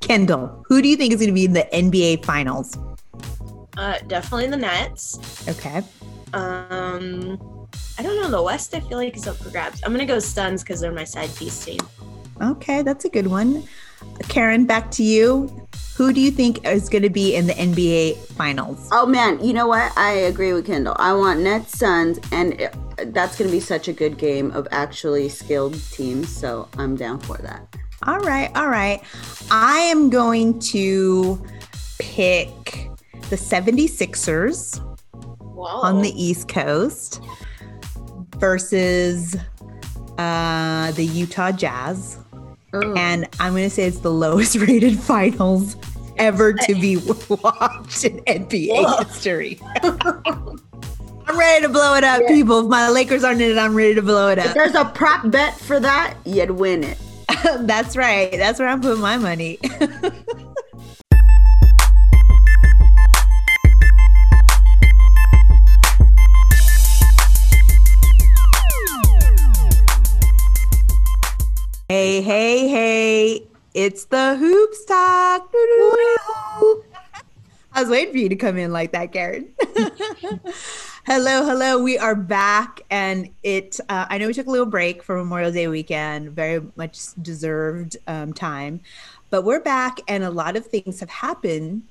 Kyndall, who do you think is going to be in the NBA Finals? Uh, definitely the Nets. Okay. Um, I don't know. The West, I feel like is up for grabs. I'm gonna go Suns because they're my side piece team. Okay, that's a good one. Karen, back to you. Who do you think is going to be in the NBA Finals? Oh man, you know what? I agree with Kyndall. I want Nets Suns, and it, that's going to be such a good game of actually skilled teams. So I'm down for that. All right, all right. I am going to pick the 76ers Whoa. on the East Coast versus uh, the Utah Jazz. And I'm going to say it's the lowest rated finals ever to be watched in NBA Whoa. history. I'm ready to blow it up, people. If my Lakers aren't in it, I'm ready to blow it up. if there's a prop bet for that, you'd win it. That's right. That's where I'm putting my money. hey, hey, hey. It's the hoops talk. I was waiting for you to come in like that, Karen. Hello, hello. We are back, and it. Uh, I know we took a little break for Memorial Day weekend, very much deserved um, time, but we're back, and a lot of things have happened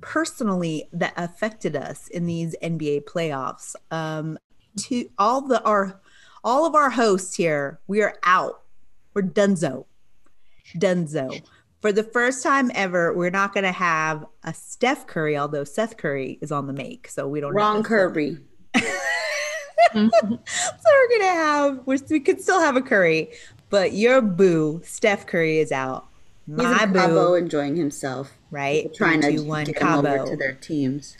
personally that affected us in these NBA playoffs. Um, to all the our all of our hosts here, we are out. We're donezo, donezo for the first time ever, we're not going to have a Steph Curry, although Seth Curry is on the make, so we don't. Wrong have Kirby. so we're gonna have we're, we could still have a Curry, but your boo, Steph Curry, is out. He's My Cabo boo, enjoying himself. right? Trying to one, get him over to their teams.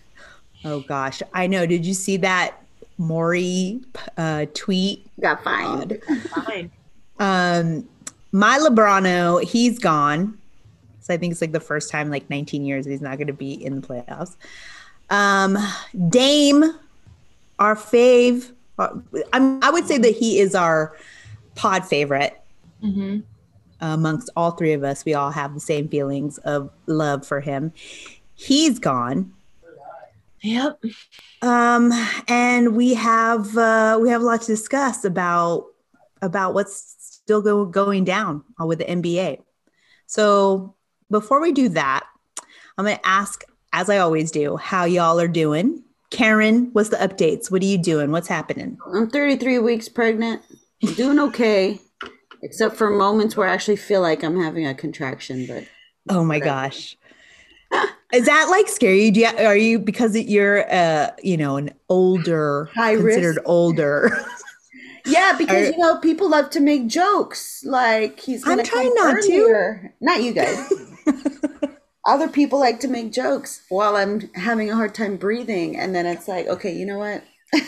Oh gosh, I know. Did you see that Morey uh, tweet? Got fined. Fine. Um, my Lebrano, he's gone. So I think it's like the first time like 19 years he's not going to be in the playoffs. Um, Dame, our fave. uh, I'm, I would say that he is our pod favorite hmm amongst all three of us. We all have the same feelings of love for him. He's gone. Yep. Um, and we have uh, we have a lot to discuss about about what's still go, going down with the NBA. So before we do that, I'm going to ask, as I always do, how y'all are doing. Karen, what's the updates? What are you doing? What's happening? I'm 33 weeks pregnant. Doing okay, except for moments where I actually feel like I'm having a contraction. But Oh my gosh. Is that like scary? Do you, are you because you're uh you know an older High considered risk. older? yeah, because Are- you know people love to make jokes. Like he's. I'm trying not to. earlier. Not you guys. Other people like to make jokes while I'm having a hard time breathing, and then it's like, okay, you know what?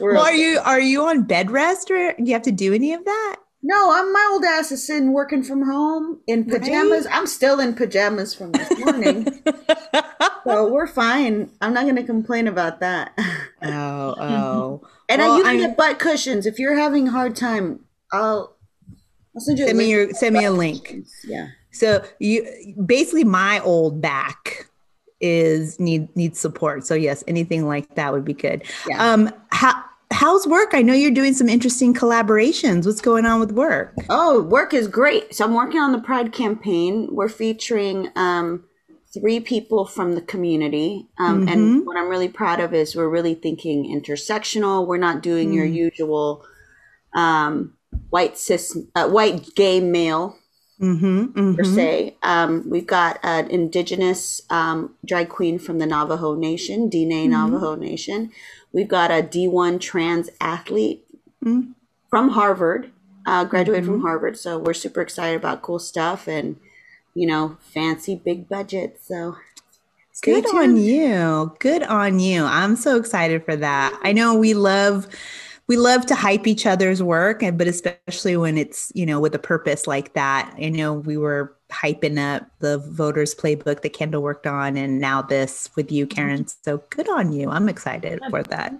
We're are you are you on bed rest or do you have to do any of that? No, I'm my old ass is sitting working from home in pajamas. I'm still in pajamas from this morning. so we're fine. I'm not gonna complain about that. Oh, oh. And Well, I you can get butt cushions. If you're having a hard time, I'll I'll send you a Send me link. your send me a link. Yeah. So you basically my old back is need needs support. So yes, anything like that would be good. Yeah. Um how how's work? I know you're doing some interesting collaborations. What's going on with work? Oh, work is great. So I'm working on the Pride campaign. We're featuring um, three people from the community. Um, And what I'm really proud of is we're really thinking intersectional. We're not doing your usual um, white cis, uh, white gay male Mm-hmm. per se. Um, we've got an indigenous um, drag queen from the Navajo Nation, Dene Navajo Nation. We've got a D1 trans athlete from Harvard, uh, graduated from Harvard. So we're super excited about cool stuff and, you know, fancy big budget. So stay Good on you. Good on you. I'm so excited for that. I know we love we love to hype each other's work and but especially when it's, you know, with a purpose like that. I know we were hyping up the voters playbook that Kyndall worked on and now this with you, Karen. So good on you. I'm excited for that.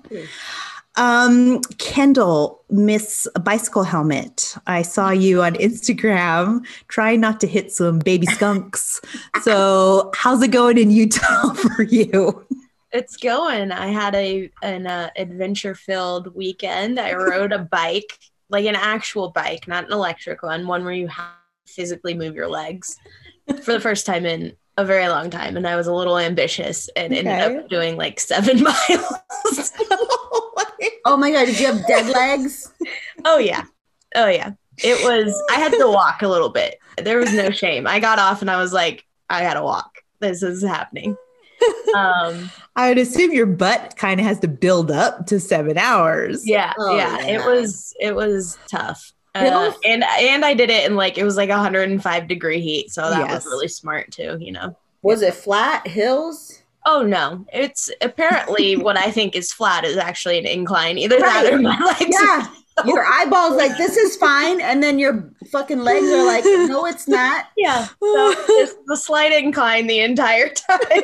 Um, Kyndall, Miss Bicycle Helmet. I saw you on Instagram trying not to hit some baby skunks. so, how's it going in Utah for you? It's going. I had a an uh, adventure filled weekend. I rode a bike, like an actual bike, not an electric one, one where you have to physically move your legs for the first time in a very long time. And I was a little ambitious and ended up doing like seven miles. Oh my god, did you have dead legs? oh yeah. Oh yeah. It was I had to walk a little bit. There was no shame. I got off and I was like, I gotta walk. This is happening. Um I would assume your butt kind of has to build up to seven hours. yeah, Oh, yeah, yeah. It was it was tough. Uh, and and I did it in like it was like 105 degree heat, so that Yes. was really smart too, you know. Was it flat hills? Oh no, it's apparently what I think is flat is actually an incline. Either that or my legs. Yeah. Your eyeballs like this is fine, and then your fucking legs are like, no, it's not. Yeah. So it's the slight incline the entire time.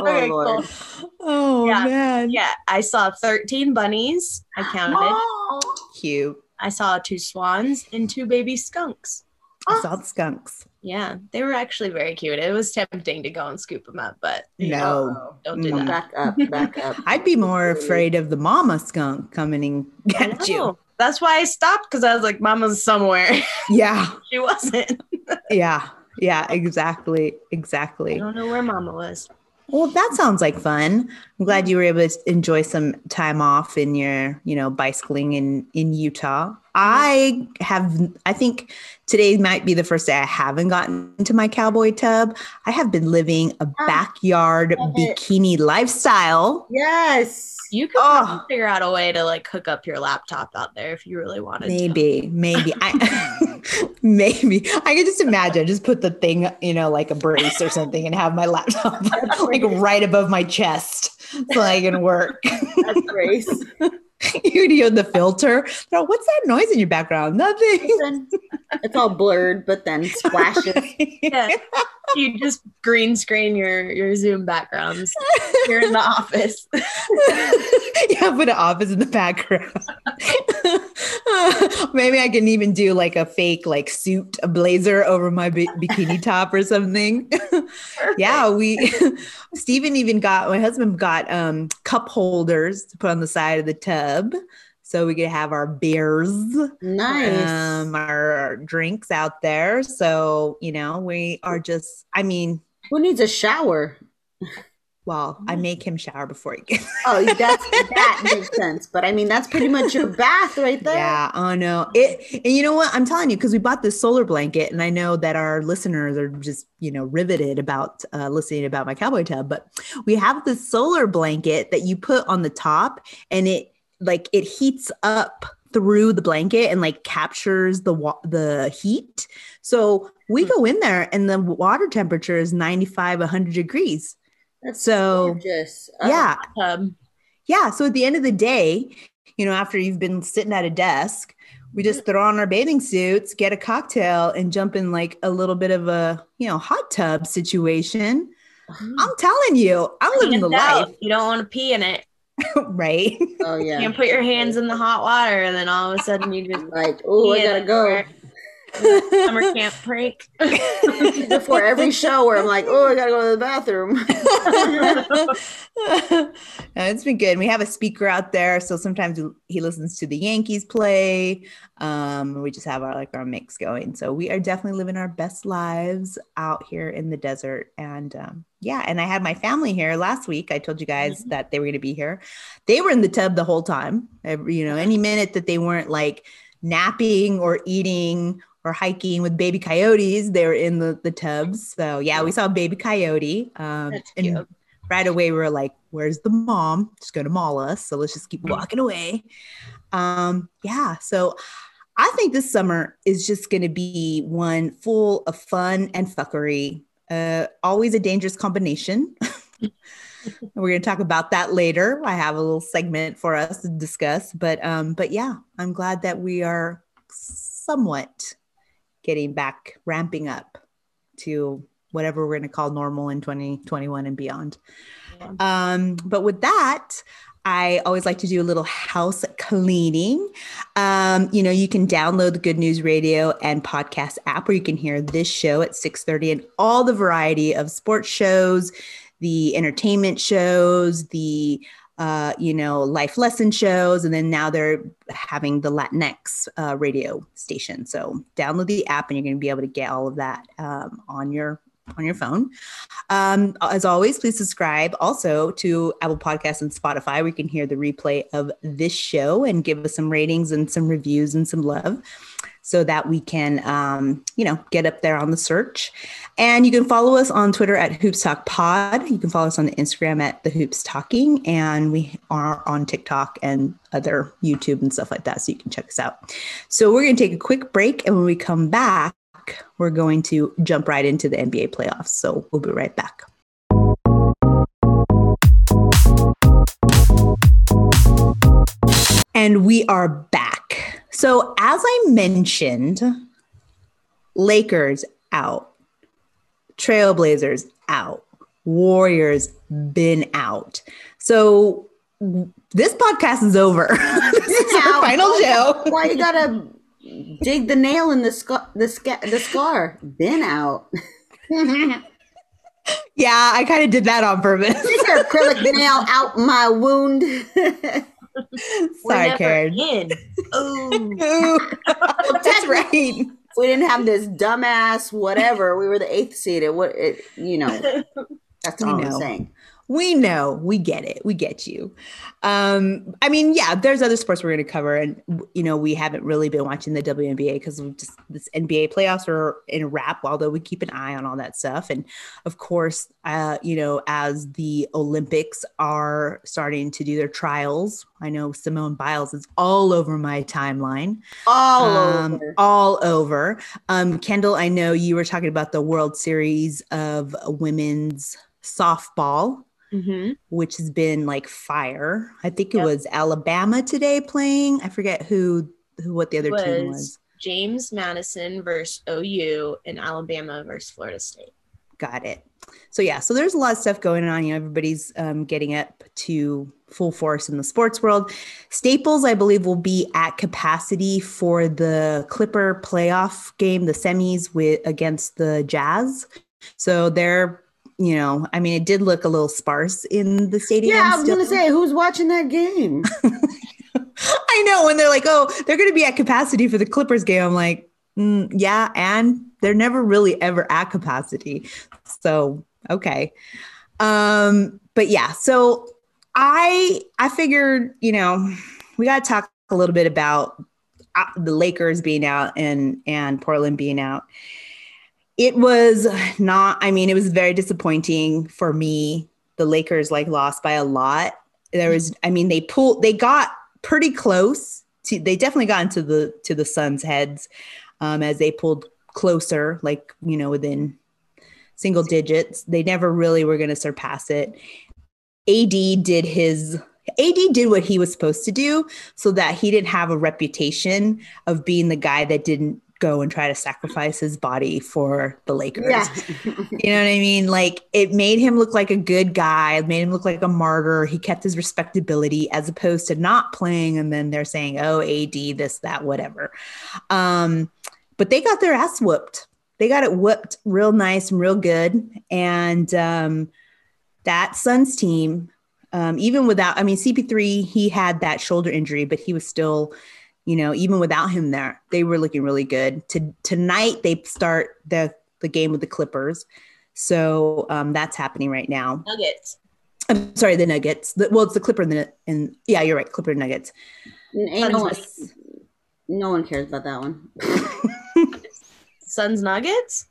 Oh Okay, lord. cool. Oh Yeah. man. Yeah, I saw 13 bunnies. I counted. Oh. Cute. I saw two swans and two baby skunks. I saw the skunks. Yeah, they were actually very cute. It was tempting to go and scoop them up, but No. know, don't do Mm. that. Back up, back up. I'd be more afraid of the mama skunk coming and get you. That's why I stopped because I was like, Mama's somewhere. Yeah. she wasn't. Yeah. Yeah. Exactly. Exactly. I don't know where Mama was. Well, that sounds like fun. I'm glad you were able to enjoy some time off in your, you know, bicycling in in Utah. I have I think today might be the first day I haven't gotten into my cowboy tub. I have been living a Ah, backyard love it. bikini lifestyle. Yes. You could Oh. figure out a way to like hook up your laptop out there if you really wanted to. Maybe, maybe I maybe I can just imagine just put the thing, you know, like a brace or something and have my laptop like right above my chest so I can work. That's Grace. you hear the filter. No, what's that noise in your background? Nothing. It's all blurred, but then splashes. Yeah. you just green screen your your Zoom backgrounds. You're in the office. yeah, put an office in the background. Maybe I can even do like a fake like suit, a blazer over my bi- bikini top or something. yeah, we Stephen even got my husband got um cup holders to put on the side of the tub so we could have our beers Nice. um our drinks out there so you know we are just i mean Who needs a shower? Well i make him shower before he gets Oh, that's that makes sense. But I mean, that's pretty much your bath right there. yeah oh no. It and you know what? I'm telling you because we bought this solar blanket and i know that our listeners are just you know riveted about uh, listening about my cowboy tub but we have this solar blanket that you put on the top and it like it heats up through the blanket and like captures the wa- the heat. So we go in there and the water temperature is 95 100 degrees That's so gorgeous. Oh, yeah Um, yeah. So at the end of the day, you know, after you've been sitting at a desk, we just throw on our bathing suits, get a cocktail, and jump in like a little bit of a, you know, hot tub situation. I'm telling you, I'm living the out. life, You don't want to pee in it. right? Oh You yeah. can't put your hands in the hot water and then all of a sudden you just Like, oh, I gotta go. everywhere. Summer camp break. Before every show where I'm like, oh, I gotta go to the bathroom. No, it's been good. We have a speaker out there, so sometimes he listens to the Yankees play. Um, we just have our like our mix going. So we are definitely living our best lives out here in the desert. And um, yeah, and I had my family here last week. I told you guys that they were going to be here. They were in the tub the whole time. Every, you know, any minute that they weren't like napping or eating or hiking with baby coyotes, they were in the the tubs. So yeah, we saw a baby coyote. Um, and right away we were like where's the mom? She's going to maul us so let's just keep walking away. Um yeah so i think this summer is just going to be one full of fun and fuckery uh always a dangerous combination. We're going to talk about that later. I have a little segment for us to discuss but um but yeah i'm glad that we are somewhat getting back ramping up to whatever we're going to call normal in 2021 and beyond um, but with that, I always like to do a little house cleaning. Um, you know, you can download the Good News Radio and podcast app where you can hear this show at 6:30 and all the variety of sports shows, the entertainment shows, the uh, you know, life lesson shows, and then now they're having the Latinx uh, radio station. So download the app, and you're going to be able to get all of that um, on your on your phone. Um, as always, please subscribe also to Apple Podcasts and Spotify, where you can hear the replay of this show and give us some ratings and some reviews and some love so that we can, um, you know, get up there on the search. And you can follow us on Twitter at Hoops Talk Pod. You can follow us on Instagram at The Hoops Talking, and we are on TikTok and other YouTube and stuff like that. So you can check us out. So we're going to take a quick break, and when we come back, we're going to jump right into the NBA playoffs. So we'll be right back. And we are back. So, as I mentioned, Lakers out, Trailblazers out, Warriors been out. So, this podcast is over. this is our final show. Why you gotta dig the nail in the scar? The, sca- the scar. Been out. yeah, I kind of did that on purpose. Dig your acrylic nail out my wound. Sorry, Karen. In. Ooh. That's right. We didn't have this dumbass whatever. We were the eighth seed. It what it you know. That's all I'm oh, saying we know. We get it. We get you. Um i mean yeah there's other sports we're going to cover and you know we haven't really been watching the WNBA because we just this NBA playoffs are in a wrap although we keep an eye on all that stuff. And of course uh you know as the Olympics are starting to do their trials I know Simone Biles is all over my timeline. All um, over. all over. Um Kyndall I know you were talking about the World Series of women's softball mm-hmm. which has been like fire. I think it yep. was Alabama today playing. I forget who who what the other team was. James Madison versus OU and Alabama versus Florida State. Got it. So yeah, so there's a lot of stuff going on. You know, everybody's um, getting up to full force in the sports world. Staples, I believe, will be at capacity for the Clipper playoff game, the semis with against the Jazz. So they're you know, I mean, it did look a little sparse in the stadium. Yeah, I was to say, who's watching that game? I know when they're like, oh, they're going to be at capacity for the Clippers game. I'm like, mm, yeah, and they're never really ever at capacity. So, okay. Um, but yeah, so I I figured, you know, we got to talk a little bit about uh, the Lakers being out and and Portland being out it was not, I mean, it was very disappointing for me. The Lakers like lost by a lot. There was, I mean, they pulled, they got pretty close to, they definitely got into the, to the Suns' heads um, as they pulled closer, like, you know, within single digits. They never really were going to surpass it. AD did his AD did what he was supposed to do so that he didn't have a reputation of being the guy that didn't go and try to sacrifice his body for the Lakers. Yeah. you know what I mean? Like it made him look like a good guy, it made him look like a martyr. He kept his respectability as opposed to not playing and then they're saying, "Oh, AD this that whatever." Um but they got their ass whooped. They got it whooped real nice and real good and um that Suns team um even without I mean CP3 he had that shoulder injury but he was still you know, even without him there, they were looking really good. To, tonight, they start the, the game with the Clippers. So um, that's happening right now. Nuggets. I'm sorry, the Nuggets. The, well, it's the Clipper and the and yeah, you're right, Clipper Nuggets. Ain't no, one, no one cares about that one. Suns Nuggets.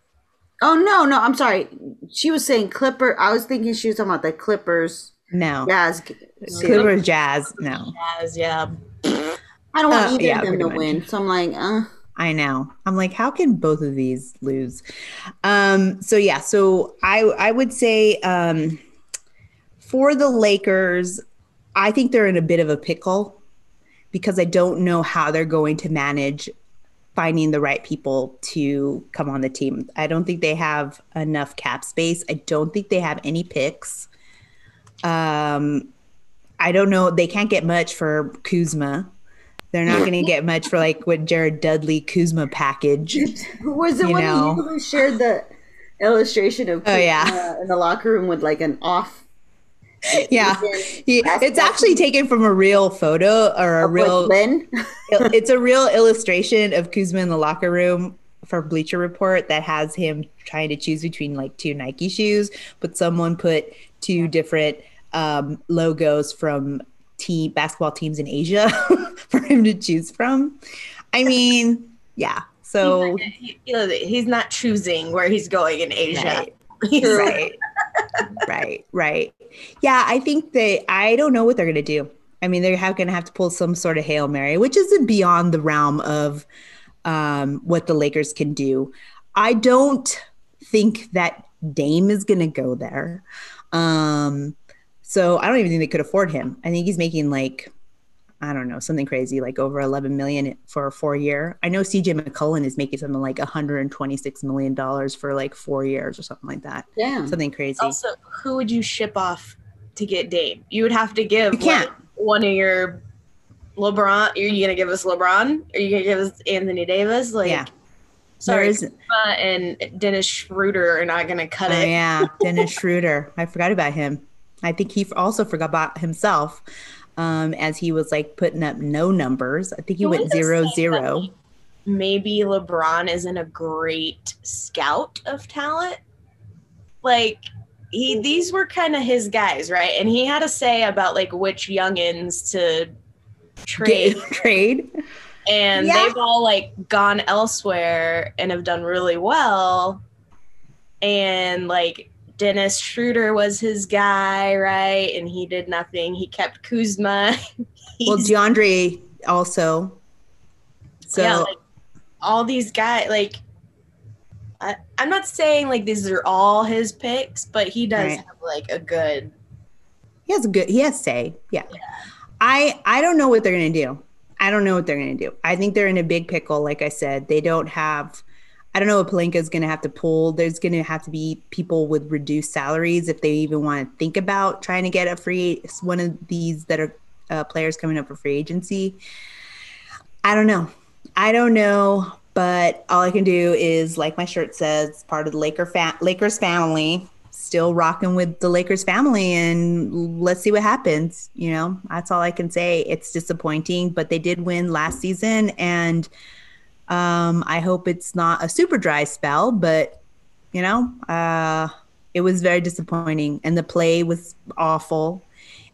Oh no, no, I'm sorry. She was saying Clipper. I was thinking she was talking about the Clippers. No, Jazz. Clippers, Jazz. No, Jazz. Yeah. I don't want uh, either yeah, of them to much. win. So I'm like, uh. I know. I'm like, how can both of these lose? Um, so yeah, so I I would say um, for the Lakers, I think they're in a bit of a pickle because I don't know how they're going to manage finding the right people to come on the team. I don't think they have enough cap space. I don't think they have any picks. Um, I don't know. They can't get much for Kuzma. They're not going to get much for like what Jared Dudley Kuzma package. Who Was it You one know. who shared the illustration of Oh, yeah. In the locker room with like an off? Yeah, he, it's actually taken from a real photo or a of, real. It's a real illustration of Kuzma in the locker room for Bleacher Report that has him trying to choose between like two Nike shoes, but someone put two different um, logos from team basketball teams in Asia for him to choose from. I mean, yeah. So He- he- he's not choosing where he's going in Asia. Right. He's right, right, right. Yeah, I think that I don't know what they're gonna do. I mean, they're going to have to pull some sort of hail mary, which is beyond the realm of um, what the Lakers can do. I don't think that Dame is going to go there. Um, so I don't even think they could afford him. I think he's making like I don't know something crazy, like over 11 million for a four year. I know CJ McCollum is making something like 126 million dollars for like four years or something like that. Yeah, Something crazy. Also, who would you ship off to get Dame? You would have to give You can't. like, one of your LeBron. Are you gonna give us LeBron? Are you gonna give us Anthony Davis? Like, yeah, sorry, there is. Kuzma and Dennis Schroeder are not gonna cut Oh, it. yeah, Dennis Schroeder. I forgot about him. I think he also forgot about himself um, as he was like putting up no numbers. I think he we went zero zero. Maybe LeBron isn't a great scout of talent. Like he, these were kind of his guys, right? And he had a say about like which youngins to trade. Trade. trade. and Yeah. they've all like gone elsewhere and have done really well and like dennis schroeder was his guy right and he did nothing he kept kuzma Well, DeAndre also. So yeah, like, all these guys like I, i'm not saying like these are all his picks but he does Right. have like a good he has a good. He has say. Yeah. I I don't know what they're gonna do. I don't know what they're gonna do. I think they're in a big pickle. Like I said, they don't have. I don't know what Pelinka is going to have to pull. There's going to have to be people with reduced salaries if they even want to think about trying to get a free one of these that are uh, players coming up for free agency. I don't know. I don't know, but all I can do is, like my shirt says, part of the Laker fa- Lakers family, still rocking with the Lakers family, and let's see what happens. You know, that's all I can say. It's disappointing, but they did win last season, and um, I hope it's not a super dry spell, but you know, uh, it was very disappointing, and the play was awful,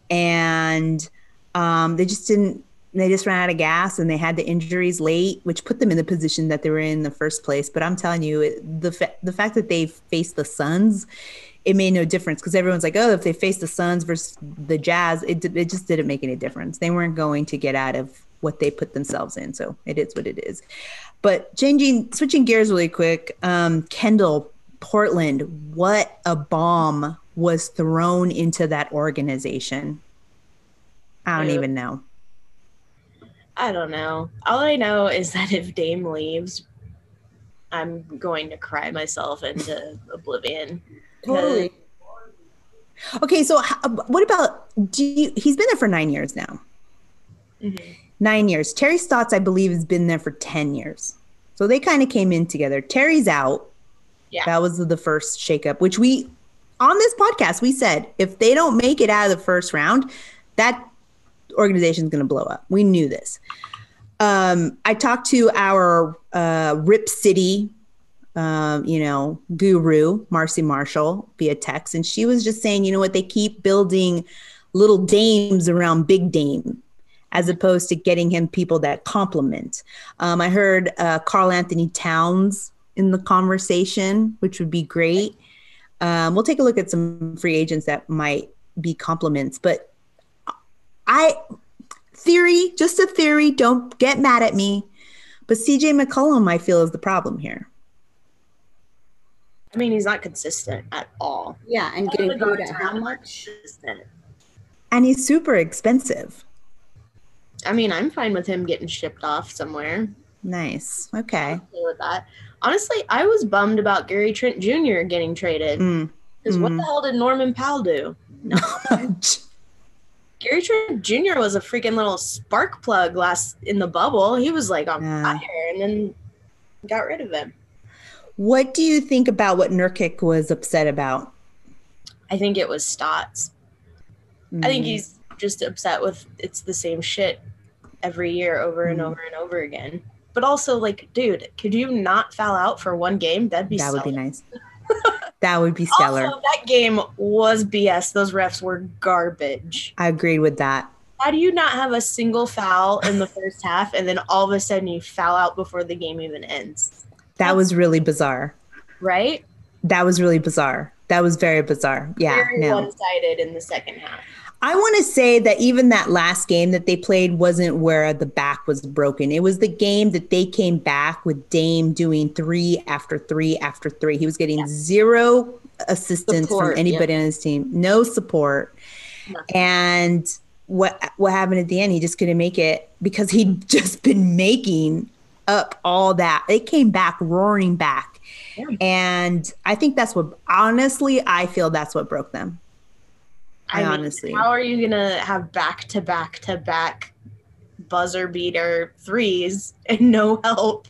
and um, they just didn't. They just ran out of gas, and they had the injuries late, which put them in the position that they were in, the first place. But I'm telling you, it, the fa- the fact that they faced the Suns, it made no difference because everyone's like, oh, if they faced the Suns versus the Jazz, it it just didn't make any difference. They weren't going to get out of what they put themselves in, so it is what it is. But changing, switching gears really quick, um, Kyndall, Portland, what a bomb was thrown into that organization. I don't Yeah. even know. I don't know. All I know is that if Dame leaves, I'm going to cry myself into oblivion. Totally. Okay, so h- what about? Do you, he's been there for nine years now. Mhm. Nine years. Terry Stotts, I believe, has been there for ten years. So they kind of came in together. Terry's out. Yeah. That was the first shakeup, which we on this podcast we said if they don't make it out of the first round, that organization's going to blow up. We knew this. Um, I talked to our uh, Rip City, um, you know, guru Marcy Marshall via text, and she was just saying, you know what, they keep building little dames around Big Dame as opposed to getting him people that complement. Um, I heard uh, Karl-Anthony Towns in the conversation, which would be great. Um, we'll take a look at some free agents that might be compliments, but I theory, just a theory. Don't get mad at me. But CJ McCollum, I feel, is the problem here. I mean, he's not consistent at all. Yeah, and getting paid at how much? Consistent. And he's super expensive. I mean, I'm fine with him getting shipped off somewhere. Nice. Okay. Okay with that. Honestly, I was bummed about Gary Trent Jr. getting traded Mm. because what Mm. the hell did Norman Powell do? Gary Trent Jr. was a freaking little spark plug last in the bubble. He was like on Yeah. fire, and then got rid of him. What do you think about what Nurkic was upset about? I think it was Stotts. I think Mm. he's just upset with it's the same shit every year over and Mhm. over and over again. But also, like, dude, could you not foul out for one game? That'd be that would be nice. that would be stellar. Also, that game was BS. Those refs were garbage. I agreed with that. How do you not have a single foul in the first half and then all of a sudden you foul out before the game even ends? That was really bizarre. Right? That was really bizarre. That was very bizarre. Yeah, Very no. one sided in the second half. I want to say that even that last game that they played wasn't where the back was broken. It was the game that they came back with Dame doing three after three after three. He was getting zero assistance Support, from anybody on his team, no support. Nothing. And what what happened at the end? He just couldn't make it because he'd just been making up all that. They came back roaring back. Yeah. And I think that's what honestly I feel that's what broke them. I, mean, honestly How are you gonna have back to back to back buzzer beater threes and no help?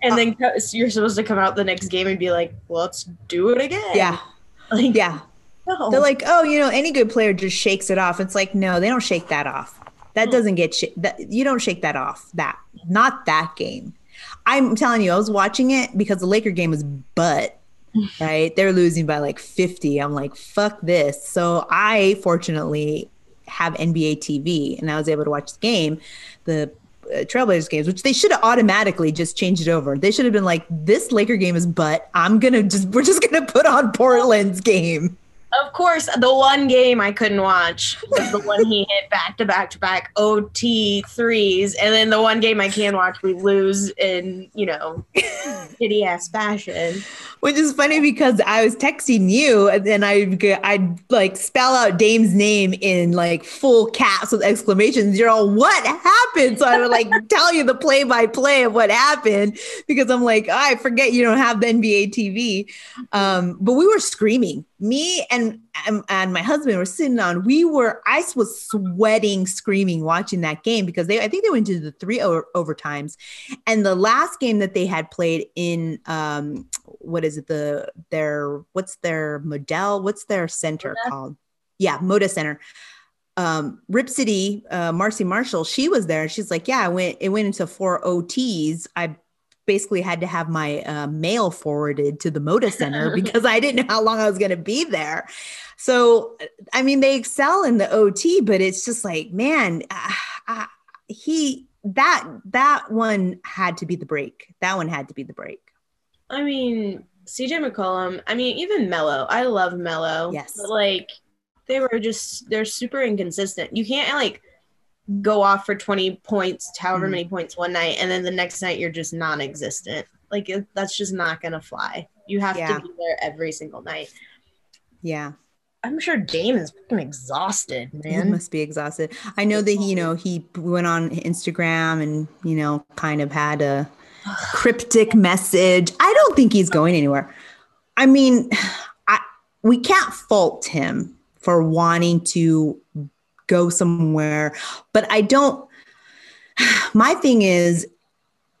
And then you're supposed to come out the next game and be like, "Let's do it again." Yeah. like, Yeah. no. They're like, oh, you know, any good player just shakes it off. It's like, no, they don't shake that off. That Hmm. doesn't get sh- that. You don't shake that off. That not that game. I'm telling you, I was watching it because the Laker game was butt. Right, they're losing by like 50. I'm like, fuck this. So I fortunately have NBA TV, and I was able to watch the game, the uh, Trailblazers games, which they should have automatically just changed it over. They should have been like, this Laker game is butt. I'm gonna just we're just gonna put on Portland's game. Of course, the one game I couldn't watch was the one he hit back to back to back OT threes, and then the one game I can watch, we lose in you know shitty ass fashion. Which is funny because I was texting you and then I I like spell out Dame's name in like full caps with exclamations. You're all what happened? So I would like tell you the play by play of what happened because I'm like, oh, I forget you don't have the NBA TV. Um, but we were screaming. Me and and- and my husband were sitting on. We were. I was sweating, screaming, watching that game because they. I think they went into the three over, overtimes, and the last game that they had played in um, what is it the their what's their model what's their center Moda? called yeah moda center um rip city uh marcy marshall she was there she's like yeah i went it went into four ots i basically had to have my uh, mail forwarded to the moda center because i didn't know how long i was going to be there so i mean they excel in the ot but it's just like man uh, uh, he that that one had to be the break that one had to be the break I mean, CJ McCollum. I mean, even Mello. I love Mello. Yes. but like they were just they're super inconsistent. You can't like go off for twenty points, however Mhm. many points one night, and then the next night you're just non-existent. Like it, that's just not gonna fly. You have Yeah. to be there every single night. yeah I'm sure Dame is fucking exhausted, He man. must be exhausted. I know that he, you know, he went on Instagram and, you know, kind of had a cryptic message. I don't think he's going anywhere. I mean, I we can't fault him for wanting to go somewhere, but I don't my thing is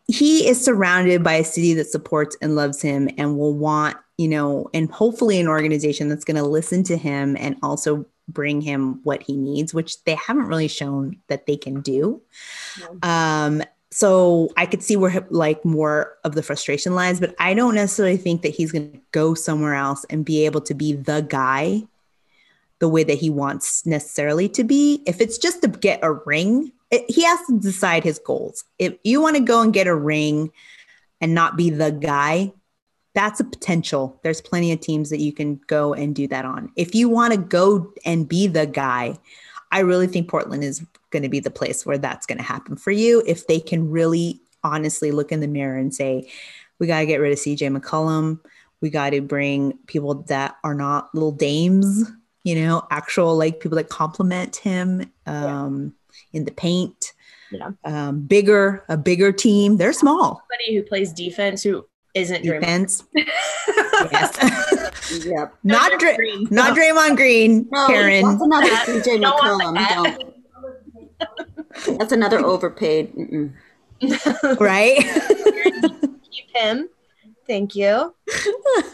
he is surrounded by a city that supports and loves him and will want, you know, and hopefully an organization that's going to listen to him and also bring him what he needs, which they haven't really shown that they can do. Um, so I could see where like more of the frustration lies, but I don't necessarily think that he's going to go somewhere else and be able to be the guy the way that he wants necessarily to be. If it's just to get a ring, it, he has to decide his goals. If you want to go and get a ring and not be the guy, that's a potential. There's plenty of teams that you can go and do that on. If you want to go and be the guy, I really think Portland is going to be the place where that's going to happen for you if they can really honestly look in the mirror and say, we got to get rid of CJ McCollum. We got to bring people that are not little dames, you know, actual like people that compliment him um, in the paint. Yeah. Um, bigger, a bigger team. They're small. Somebody who plays defense who isn't Defense. yes. Yep. Not Dra- Green. not Draymond Green, No, Karen. that's another CJ Don't McCollum. Don't. That's another overpaid. Mm-mm. right? keep him. Thank you.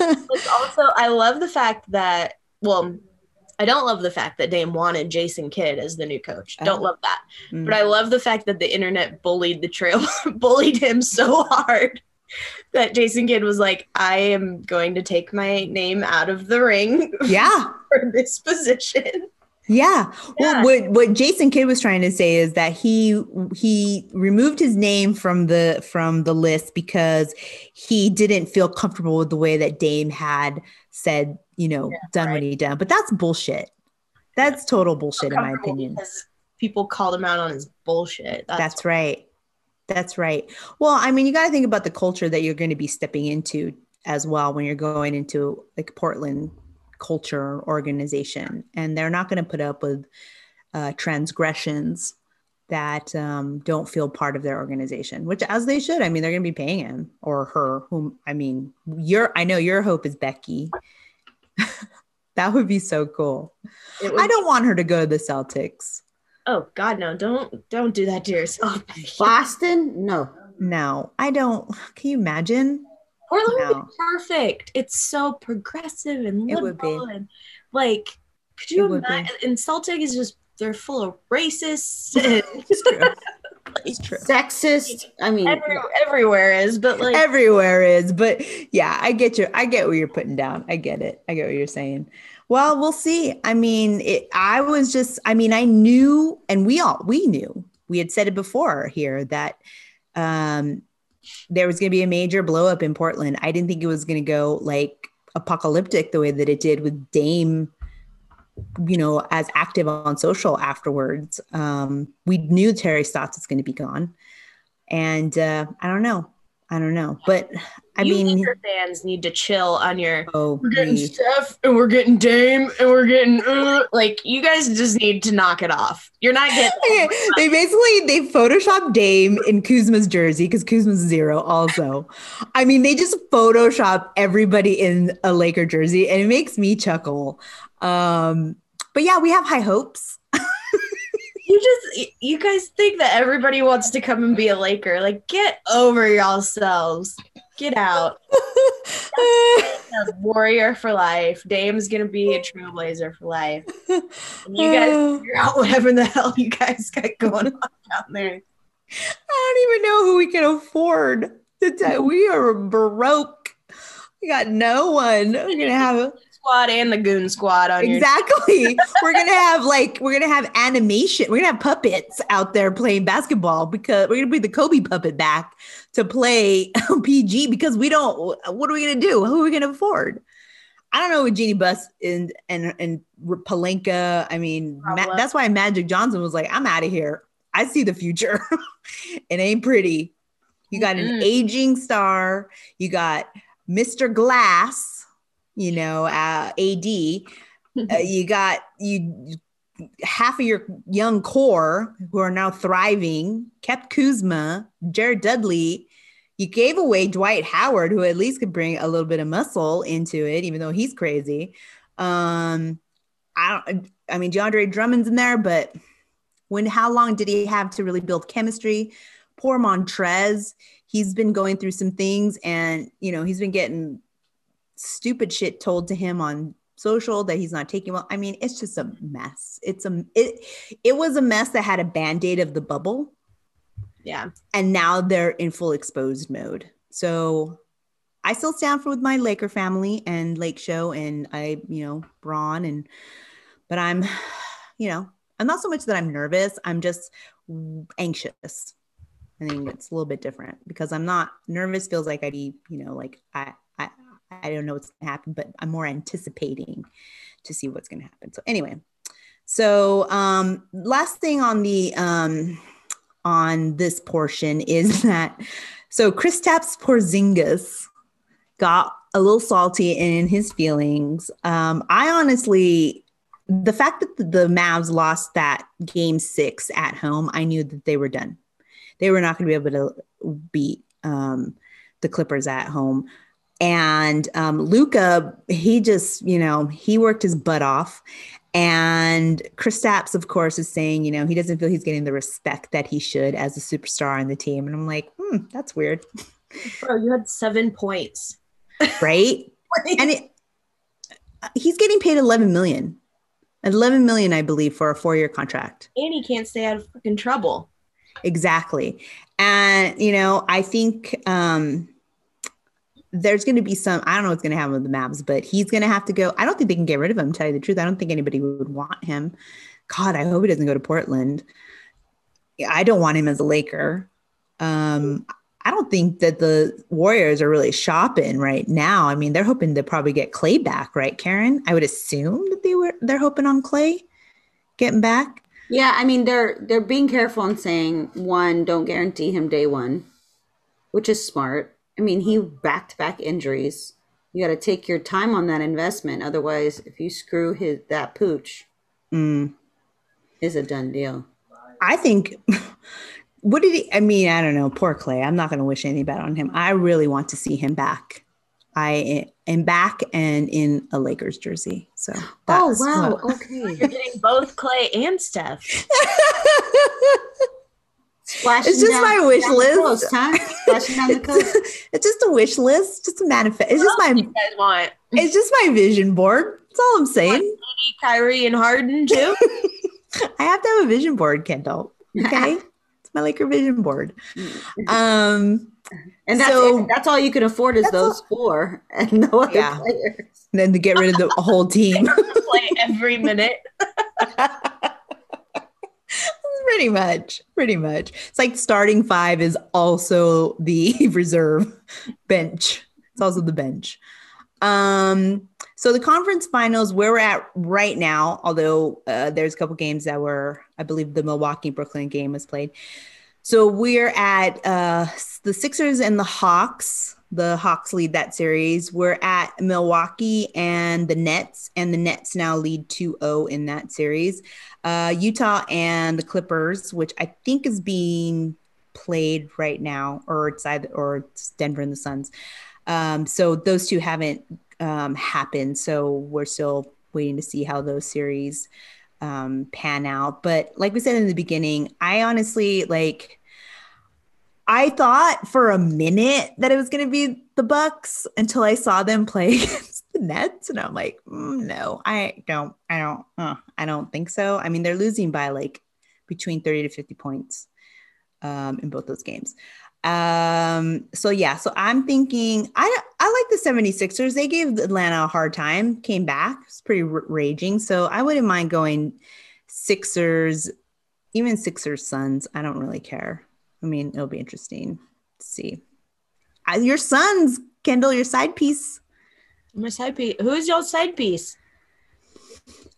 Like, also, I love the fact that, well, I don't love the fact that Dame wanted Jason Kidd as the new coach. Don't Oh. love that. Mm. But I love the fact that the internet bullied the trail, bullied him so hard that Jason Kidd was like, I am going to take my name out of the ring yeah. for this position. Yeah. Yeah. Well, what what Jason Kidd was trying to say is that he he removed his name from the from the list because he didn't feel comfortable with the way that Dame had said, you know, done what he done. But that's bullshit. That's total bullshit in my opinion. People called him out on his bullshit. That's, That's right. That's right. Well, I mean, you got to think about the culture that you're going to be stepping into as well when you're going into like Portland culture organization, and they're not going to put up with uh, transgressions that um, don't feel part of their organization, which as they should. I mean, they're going to be paying him or her. Whom I mean, your I know your hope is Becky. that would be so cool. would- I don't want her to go to the Celtics. Oh God, no! Don't don't do that to yourself. Boston? No. No, I don't. Can you imagine? Portland would be perfect. It's so progressive and It would be. liberal and like could you It would be. imagine and Celtic is just they're full of racists and It's true. Sexist? I mean, every, everywhere is, but like Everywhere is, but yeah, I get you. I get what you're putting down. I get it. I get what you're saying. Well, we'll see. I mean, it, I was just. I mean, I knew, and we all we knew. We had said it before here that um, there was going to be a major blow up in Portland. I didn't think it was going to go like apocalyptic the way that it did with Dame you know, as active on social afterwards. Um, we knew Terry Stotts was going to be gone. And uh, I don't know. I don't know. But I you mean, Laker fans need to chill on your oh, we're getting we- Steph and we're getting Dame and we're getting uh, like you guys just need to knock it off. You're not getting Okay, they basically they photoshopped Dame in Kuzma's jersey because Kuzma's zero also. I mean, they just photoshop everybody in a Laker jersey, and it makes me chuckle. Um, but yeah, we have high hopes. you just you guys think that everybody wants to come and be a Laker. Like get over yourselves. Get out. Warrior for life. Dame's gonna be a trailblazer for life. And you guys figure out whatever the hell you guys got going on down there. I don't even know who we can afford to tell. We are broke. We got no one. We're gonna have a Squad and the goon squad on your Exactly. we're gonna have like we're gonna have animation. We're gonna have puppets out there playing basketball because we're gonna bring the Kobe puppet back to play PG because we don't. What are we gonna do? Who are we gonna afford? I don't know with Jeanie Buss and and and Pelinka. I mean, Ma- that's why Magic Johnson was like, "I'm out of here. I see the future. it ain't pretty." You got an Mm-mm. aging star. You got Mr. Glass. You know, uh, AD uh, you got you half of your young core who are now thriving kept kuzma jared dudley. You gave away dwight howard who at least could bring a little bit of muscle into it even though he's crazy. Um i don't i mean deandre drummond's in there but when how long did he have to really build chemistry? Poor montrez. He's been going through some things and you know he's been getting stupid shit told to him on social that he's not taking well. I mean it's just a mess. It's a it it was a mess that had a band-aid of the bubble. Yeah. and now they're in full exposed mode. So i still stand for with my laker family and lake show and i you know braun and but i'm you know i'm not so much that i'm nervous. I'm just anxious. I think it's a little bit different because i'm not nervous feels like i'd be you know like i i don't know what's going to happen but i'm more anticipating to see what's going to happen so anyway so um last thing on the um on this portion is that so Kristaps Porzingis got a little salty in his feelings. Um, I honestly, the fact that the, the Mavs lost that game six at home, I knew that they were done. They were not going to be able to beat um, the Clippers at home. And um, Luka, he just, you know, he worked his butt off. And Chris Kristaps, of course, is saying, you know, he doesn't feel he's getting the respect that he should as a superstar on the team. And I'm like, hmm, that's weird. Bro, you had seven points. Right? and it, he's getting paid 11 million. 11 million, I believe, for a four year contract. And he can't stay out of fucking trouble. Exactly. And, you know, I think um, there's going to be some, I don't know what's going to happen with the Mavs, but he's going to have to go. I don't think they can get rid of him, tell you the truth. I don't think anybody would want him. God, I hope he doesn't go to Portland. I don't want him as a Laker. Um, I don't think that the Warriors are really shopping right now. I mean, they're hoping to probably get Clay back, right, Karen? I would assume that they were they're hoping on Clay getting back. Yeah, I mean they're they're being careful in saying one, don't guarantee him day one, which is smart. I mean, he back to back injuries. You got to take your time on that investment. Otherwise, if you screw his that pooch, mm. is a done deal. I think what did he? I mean, I don't know. Poor Clay. I'm not going to wish any bad on him. I really want to see him back. I am back and in a Lakers jersey. So oh wow, what, okay, you're getting both Clay and Steph. it's just my wish list. Coast, huh? it's just a wish list, just a manifest. It's just my. You guys want? It's just my vision board. That's all I'm saying. Kyrie and Harden too. I have to have a vision board, Kyndall. Okay it's my Laker vision board. Um, and that's so, that's all you can afford is those all, four and no other yeah. players. And then to get rid of the whole team, play every minute. Pretty much, pretty much. It's like starting five is also the reserve bench. It's also the bench. Um, so the conference finals, where we're at right now, although uh, there's a couple games that were, I believe the Milwaukee Brooklyn game was played. So we're at uh, the Sixers and the Hawks. The Hawks lead that series. We're at Milwaukee and the Nets, and the Nets now lead 2 0 in that series. Uh, Utah and the Clippers, which I think is being played right now, or it's either or it's Denver and the Suns. Um, so those two haven't um, happen. So we're still waiting to see how those series um, pan out. But like we said in the beginning, I honestly like. I thought for a minute that it was going to be the Bucks until I saw them play against the Nets, and I'm like, mm, no, I don't, I don't, uh, I don't think so. I mean, they're losing by like between 30 to 50 points um, in both those games. Um, so yeah, so I'm thinking I I like the 76ers. They gave Atlanta a hard time, came back. It's pretty r- raging. So I wouldn't mind going Sixers, even Sixers Suns. I don't really care. I mean, it'll be interesting to see. Uh, your Suns, Kyndall, your side piece. My side piece. Who's your side piece?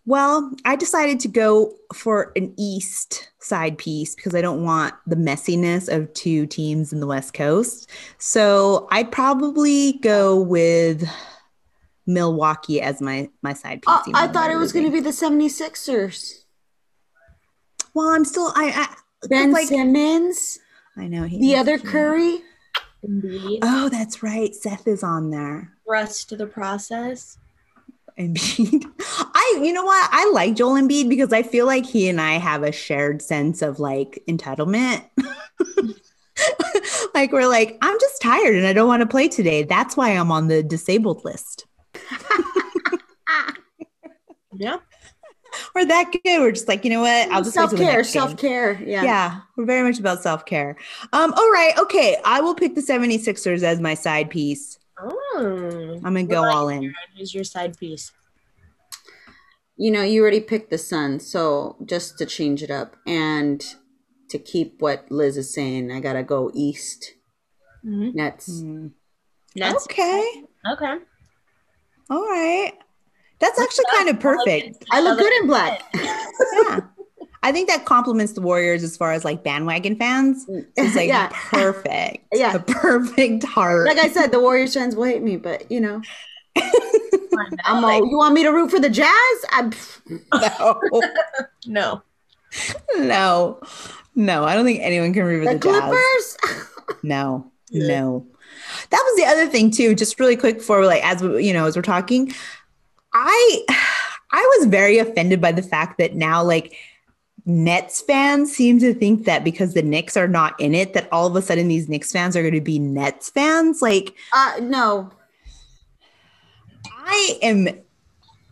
Well, I decided to go for an East side piece because I don't want the messiness of two teams in the West Coast. So I'd probably go with Milwaukee as my my side piece. Oh, I thought it was going to be the 76ers. Well, I'm still I, I Ben like, Simmons. I know he the other Curry. Indeed. Oh, that's right. Seth is on there. Rest to the process. Embiid. I, you know what? I like Joel Embiid because I feel like he and I have a shared sense of like entitlement. like we're like, I'm just tired and I don't want to play today. That's why I'm on the disabled list. yeah. We're that good. We're just like, you know what? I'll just self care, self care. Yeah. Yeah. We're very much about self care. Um, all right. Okay. I will pick the 76ers as my side piece. Oh, I'm gonna go all in. Who's your side piece? You know, you already picked the sun, so just to change it up and to keep what Liz is saying, I gotta go east. Mm-hmm. Nets. Mm-hmm. Nets. Okay. Okay. All right. That's actually kind of perfect. I look good in black. yeah. I think that compliments the Warriors as far as like bandwagon fans. Mm. It's like yeah. perfect. Yeah. A perfect heart. Like I said, the Warriors fans will hate me, but you know. I'm all, you want me to root for the Jazz? I'm no. no. No. No, I don't think anyone can root for the, the Clippers. Jazz. No. No. That was the other thing too. Just really quick for like as we, you know as we're talking, I I was very offended by the fact that now like Nets fans seem to think that because the Knicks are not in it, that all of a sudden these Knicks fans are going to be Nets fans. Like, uh, no, I am,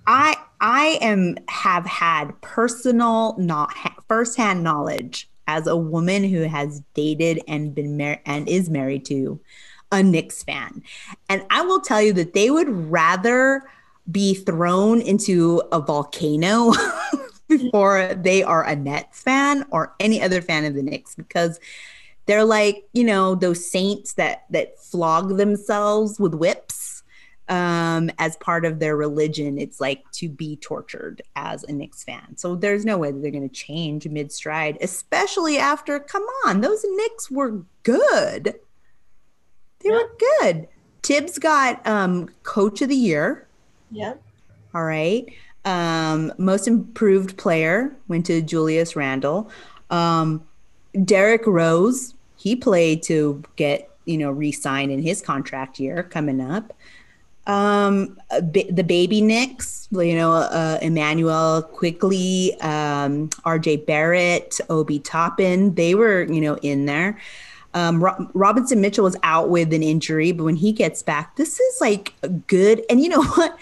I I am have had personal not firsthand knowledge as a woman who has dated and been married and is married to a Knicks fan, and I will tell you that they would rather be thrown into a volcano before they are a Nets fan or any other fan of the Knicks because they're like, you know, those saints that that flog themselves with whips um, as part of their religion. It's like to be tortured as a Knicks fan. So there's no way that they're going to change mid stride, especially after, come on, those Knicks were good. They were good. Tibbs got um, coach of the year. Yeah. All right. Um, most improved player went to Julius Randle. Um, Derrick Rose, he played to get, you know, re signed in his contract year coming up. Um, the baby Knicks, you know, uh, Immanuel Quickley, um, RJ Barrett, Obi Toppin, they were, you know, in there. Um, Ro- Robinson Mitchell was out with an injury, but when he gets back, this is like good. And you know what?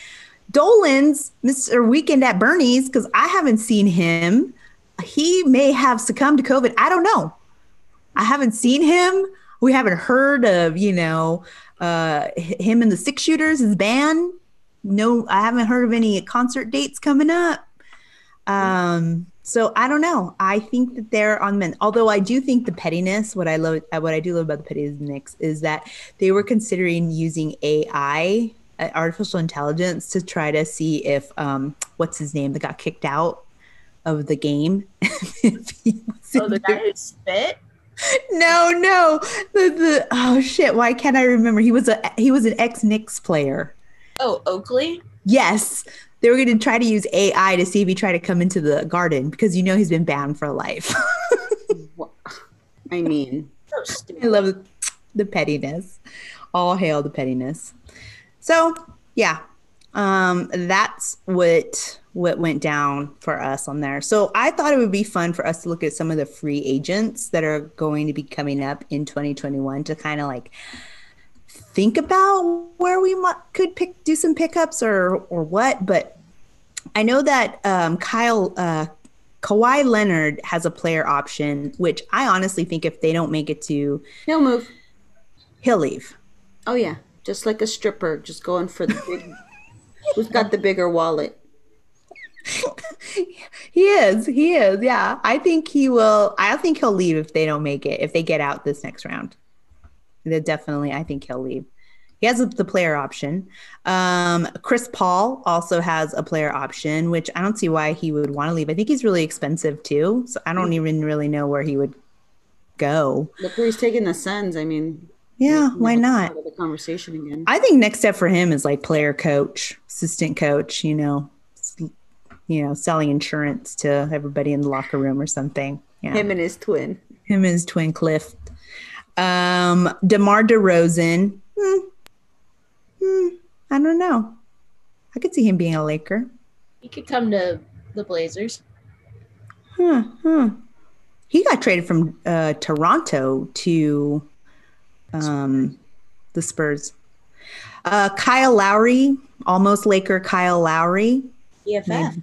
Dolan's Mr. Weekend at Bernie's, because I haven't seen him. He may have succumbed to COVID. I don't know. I haven't seen him. We haven't heard of, you know, uh, him and the Six Shooters, his band. No, I haven't heard of any concert dates coming up. Um, so I don't know. I think that they're on men. Although I do think the pettiness, what I love, what I do love about the pettiness is that they were considering using AI uh, artificial intelligence to try to see if um, what's his name that got kicked out of the game. oh, the guy who spit. No, no, the the oh shit! Why can't I remember? He was a he was an ex Knicks player. Oh, Oakley. Yes, they were going to try to use AI to see if he tried to come into the garden because you know he's been banned for life. I mean, I love the pettiness. All hail the pettiness. So yeah, um, that's what what went down for us on there. So I thought it would be fun for us to look at some of the free agents that are going to be coming up in 2021 to kind of like think about where we might, could pick do some pickups or or what. But I know that um, Kyle uh, Kawhi Leonard has a player option, which I honestly think if they don't make it to, he'll move. He'll leave. Oh yeah just like a stripper, just going for the big. who's got the bigger wallet? he is. He is. Yeah. I think he will. I think he'll leave if they don't make it, if they get out this next round. Then definitely, I think he'll leave. He has the player option. Um, Chris Paul also has a player option, which I don't see why he would want to leave. I think he's really expensive too. So I don't even really know where he would go. Look where he's taking the Suns. I mean, yeah, why not? The conversation again. I think next step for him is like player coach, assistant coach. You know, you know, selling insurance to everybody in the locker room or something. Yeah. Him and his twin. Him and his twin Cliff. Um, DeMar DeRozan. Hmm. Hmm. I don't know. I could see him being a Laker. He could come to the Blazers. Huh. Huh. He got traded from uh, Toronto to um, the Spurs. Uh, Kyle Lowry, almost Laker Kyle Lowry. EFF.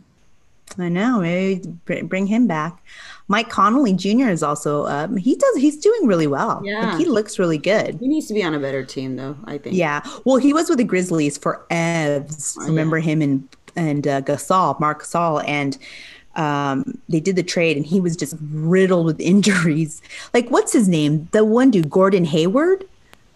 I know. Maybe bring him back. Mike Conley Jr. is also up. He does. He's doing really well. Yeah, like, he looks really good. He needs to be on a better team, though. I think. Yeah. Well, he was with the Grizzlies for Evs. Oh, Remember yeah. him and and uh, Gasol, Marc Gasol, and um, they did the trade, and he was just riddled with injuries. Like, what's his name? The one dude, Gordon Hayward.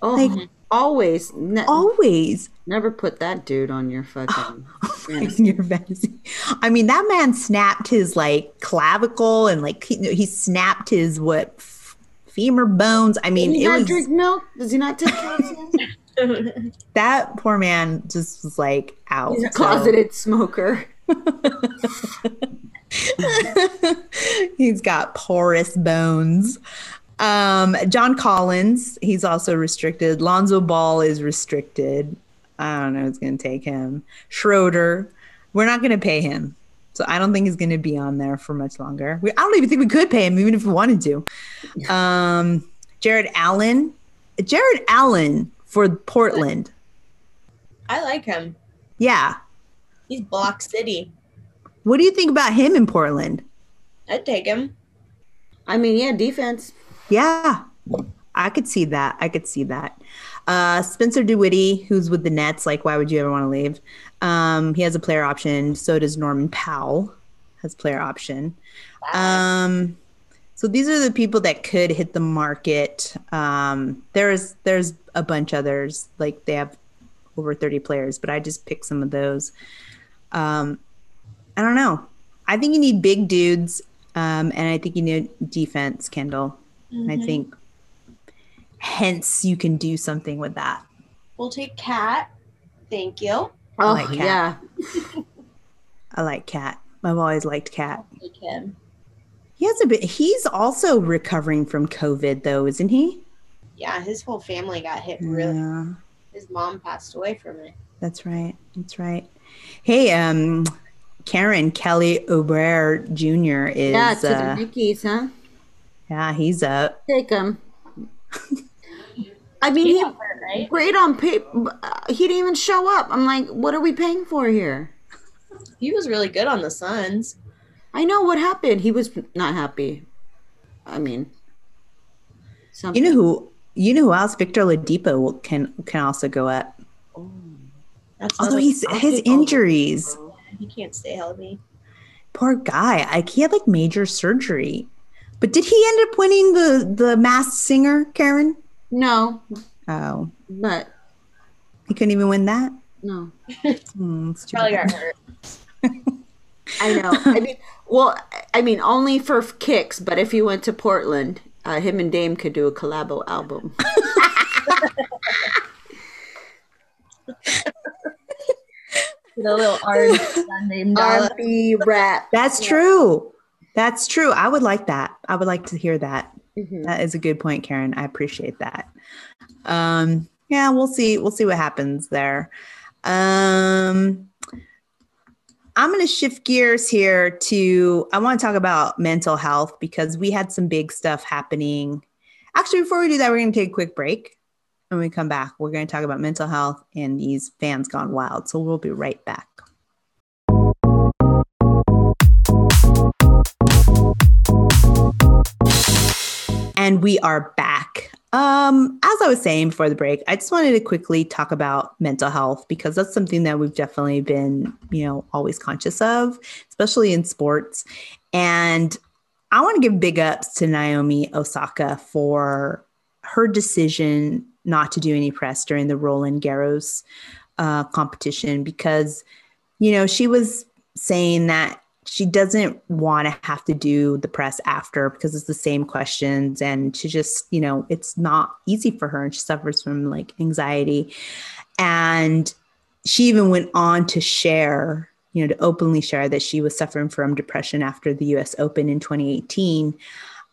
Oh, like, always, ne- always. Never put that dude on your fucking fantasy. your fantasy. I mean, that man snapped his like clavicle and like he, he snapped his what femur bones. I mean, Does he it not was drink milk. Does he not take calcium? that poor man just was like out. He's a closeted so. smoker. He's got porous bones. Um, John Collins, he's also restricted. Lonzo Ball is restricted. I don't know who's going to take him. Schroeder, we're not going to pay him. So I don't think he's going to be on there for much longer. We, I don't even think we could pay him, even if we wanted to. Um, Jarrett Allen, Jarrett Allen for Portland. I like him. Yeah. He's Block City. What do you think about him in Portland? I'd take him. I mean, yeah, defense. Yeah. I could see that. I could see that. Uh, Spencer Dinwiddie, who's with the Nets, like, why would you ever want to leave? Um, he has a player option. So does Norman Powell, has player option. Um, so these are the people that could hit the market. Um, there's there's a bunch others, like they have over 30 players, but I just picked some of those. Um, I don't know. I think you need big dudes, um, and I think you need defense, Kyndall. Mm-hmm. I think hence you can do something with that. We'll take KAT. Thank you. Oh like yeah. I like KAT. I've always liked KAT. Like him. He has a bit. He's also recovering from COVID, though, isn't he? Yeah, his whole family got hit really. Yeah. His mom passed away from it. That's right. That's right. Hey, um, Karen Kelly Oubre Jr. is yeah to uh, the Yankees, huh? Yeah, he's up. Take him. I mean, he, right? great on paper. He didn't even show up. I'm like, what are we paying for here? He was really good on the Suns. I know what happened. He was not happy. I mean, something. you know who you know who else? Victor Oladipo can can also go up. Oh, that's although he's his injuries. He can't stay healthy. Poor guy. Like he had like major surgery. But did he end up winning the the Masked Singer, Karen? No. Oh. But he couldn't even win that? No. mm, Probably got hurt. I know. I mean, well, I mean, only for kicks. But if he went to Portland, uh, him and Dame could do a collabo album. the little R&B rap. That's yeah. true. That's true. I would like that. I would like to hear that. Mm-hmm. that is a good point, Karen. I appreciate that. Um, yeah, we'll see. We'll see what happens there. Um, I'm going to shift gears here to I want to talk about mental health because we had some big stuff happening. Actually, before we do that, we're going to take a quick break. When we come back, we're going to talk about mental health and these fans gone wild. So we'll be right back. And we are back. Um, as I was saying before the break, I just wanted to quickly talk about mental health because that's something that we've definitely been, you know, always conscious of, especially in sports. And I want to give big ups to Naomi Osaka for her decision not to do any press during the Roland Garros uh, competition because, you know, she was saying that she doesn't want to have to do the press after because it's the same questions and she just you know it's not easy for her and she suffers from like anxiety. And she even went on to share you know to openly share that she was suffering from depression after the us open in 2018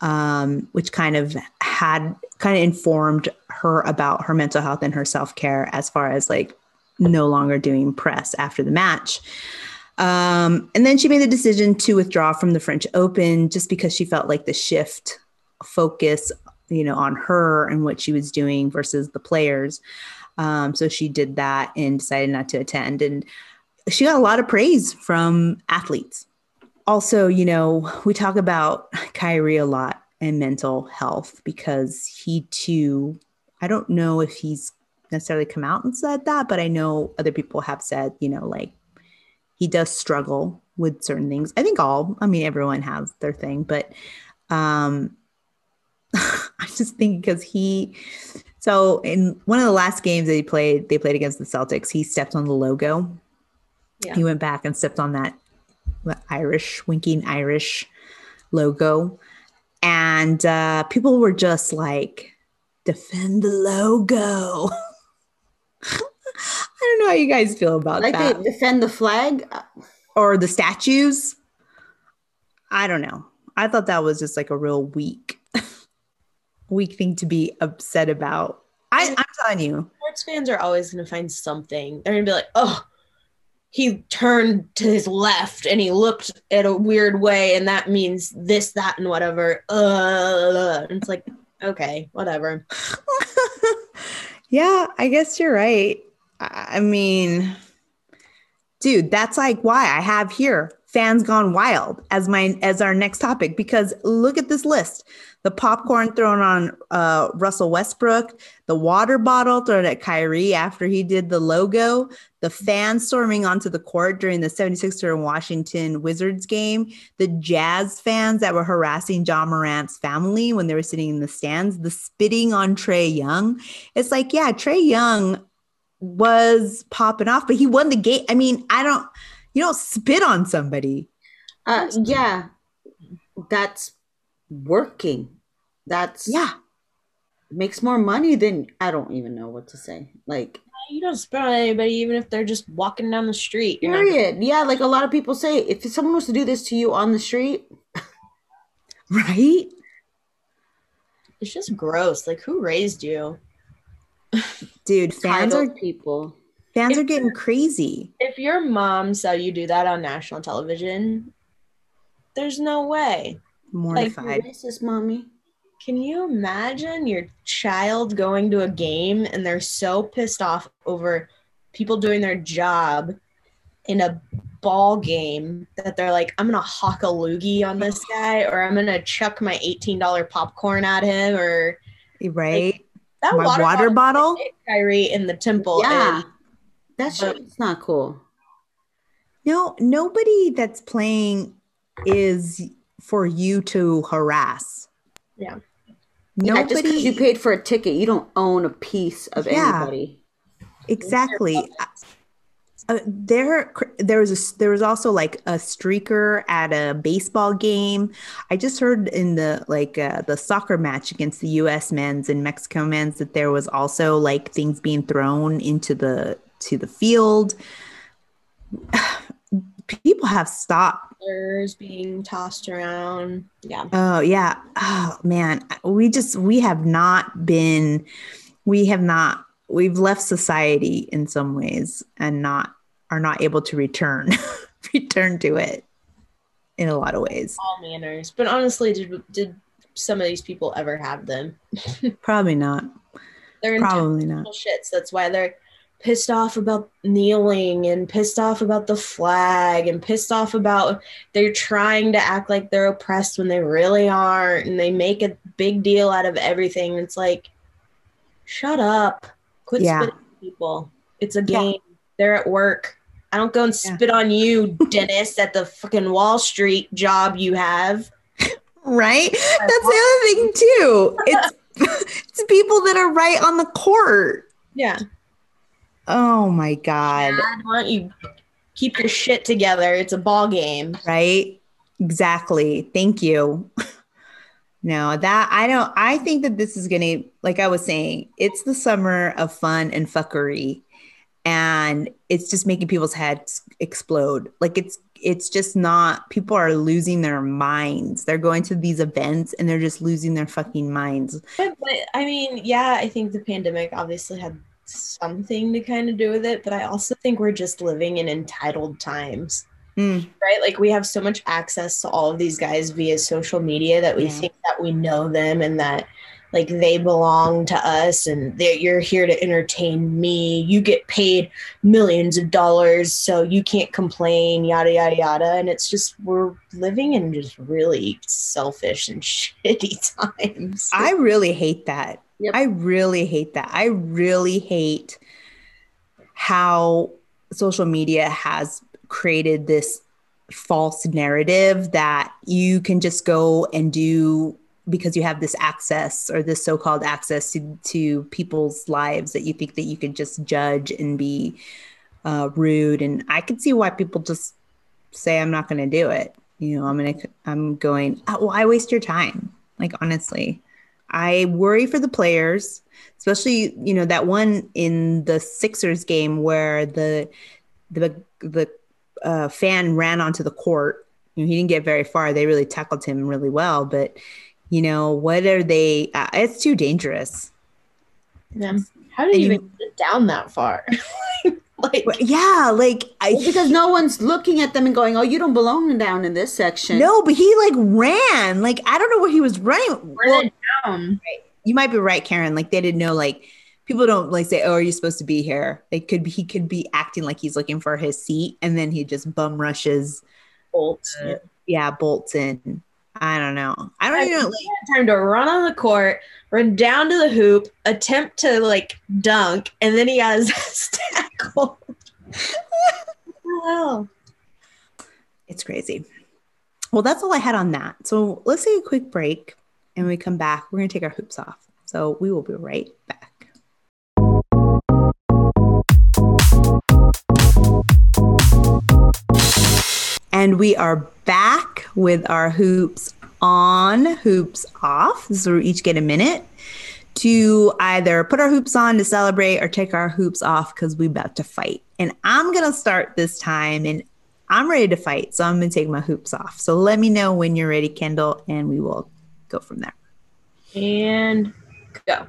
um, which kind of had kind of informed her about her mental health and her self-care as far as like no longer doing press after the match um, and then she made the decision to withdraw from the French Open just because she felt like the shift focus, you know, on her and what she was doing versus the players. Um, so she did that and decided not to attend. And she got a lot of praise from athletes. Also, you know, we talk about Kyrie a lot and mental health because he too, I don't know if he's necessarily come out and said that, but I know other people have said, you know, like he does struggle with certain things. I think all, I mean, everyone has their thing, but um, I just think because he, so in one of the last games that he played, they played against the Celtics, he stepped on the logo. Yeah. He went back and stepped on that Irish, winking Irish logo. And uh, people were just like, defend the logo. I don't know how you guys feel about like that. They defend the flag or the statues. I don't know. I thought that was just like a real weak. weak thing to be upset about. I, I'm telling you. Sports fans are always going to find something. They're going to be like, oh, he turned to his left and he looked at a weird way, and that means this, that, and whatever. Uh, and it's like, okay, whatever. yeah, I guess you're right. I mean, dude, that's like why I have here fans gone wild as my as our next topic because look at this list the popcorn thrown on uh, Russell Westbrook, the water bottle thrown at Kyrie after he did the logo, the fans storming onto the court during the 76er and Washington Wizards game, the Jazz fans that were harassing Ja Morant's family when they were sitting in the stands, the spitting on Trae Young. It's like, yeah, Trae Young was popping off, but he won the game. I mean, I don't you don't spit on somebody. Uh, yeah, that's working. That's yeah, makes more money than I don't even know what to say. Like you don't spit on anybody, even if they're just walking down the street. Period. Not- yeah, like a lot of people say, if someone was to do this to you on the street, right? It's just gross. Like, who raised you? Dude, fans are people. Fans if, are getting crazy. If your mom saw you do that on national television, there's no way. Mortified. Like, racist, mommy. Can you imagine your child going to a game and they're so pissed off over people doing their job in a ball game that they're like, I'm gonna hawk a loogie on this guy, or I'm gonna chuck my $18 popcorn at him, or right. Like, that my water, water bottle, bottle? Kyrie in the temple. Yeah, that shit's not cool. No, nobody that's playing is for you to harass. Yeah. Nobody, yeah, just because you paid for a ticket, you don't own a piece of yeah, anybody. Exactly. Uh, there, there was a, there was also like a streaker at a baseball game. I just heard in the like uh, the soccer match against the U.S. men's and Mexico men's that there was also like things being thrown into the to the field. People have stopped being tossed around. Yeah. Oh, yeah. Oh, man. We just, we have not been, we have not, we've left society in some ways and not, are not able to return, return to it in a lot of ways. All manners. But honestly, did, did some of these people ever have them? Probably not. They're probably not shits. That's why they're pissed off about kneeling and pissed off about the flag and pissed off about they're trying to act like they're oppressed when they really aren't and they make a big deal out of everything it's like shut up quit yeah. people it's a game yeah. they're at work i don't go and spit yeah. on you dennis at the fucking wall street job you have right that's the other thing too it's it's people that are right on the court yeah Oh my god! Dad, why don't you keep your shit together? It's a ball game, right? Exactly. Thank you. no, that I don't. I think that this is gonna, like I was saying, it's the summer of fun and fuckery, and it's just making people's heads explode. Like it's it's just not. People are losing their minds. They're going to these events and they're just losing their fucking minds. But, but I mean, yeah, I think the pandemic obviously had something to kind of do with it, but I also think we're just living in entitled times. Mm. Right? Like we have so much access to all of these guys via social media that we yeah. think that we know them and that like they belong to us and that you're here to entertain me. You get paid millions of dollars, so you can't complain, yada, yada, yada. And it's just, we're living in just really selfish and shitty times. I really hate that. Yep. I really hate that. I really hate how social media has created this false narrative that you can just go and do because you have this access or this so-called access to, to people's lives that you think that you could just judge and be uh, rude and i can see why people just say i'm not going to do it you know i'm going to i'm going oh, why waste your time like honestly I worry for the players, especially you know that one in the Sixers game where the the the uh, fan ran onto the court. You know, he didn't get very far. They really tackled him really well, but You know, what are they? Uh, it's too dangerous. Yeah. How did you even get down that far? like yeah like I, because no one's looking at them and going oh you don't belong down in this section no but he like ran like i don't know where he was running well, down. Right. you might be right karen like they didn't know like people don't like say oh are you supposed to be here they could be he could be acting like he's looking for his seat and then he just bum rushes bolts uh, yeah bolts in I don't know. I don't I even know. Like, time to run on the court, run down to the hoop, attempt to like dunk, and then he has tackle. wow. It's crazy. Well, that's all I had on that. So let's take a quick break, and when we come back, we're going to take our hoops off. So we will be right And we are back with our hoops on, hoops off. So we each get a minute to either put our hoops on to celebrate or take our hoops off because we're about to fight. And I'm going to start this time and I'm ready to fight. So I'm going to take my hoops off. So let me know when you're ready, Kyndall, and we will go from there. And go.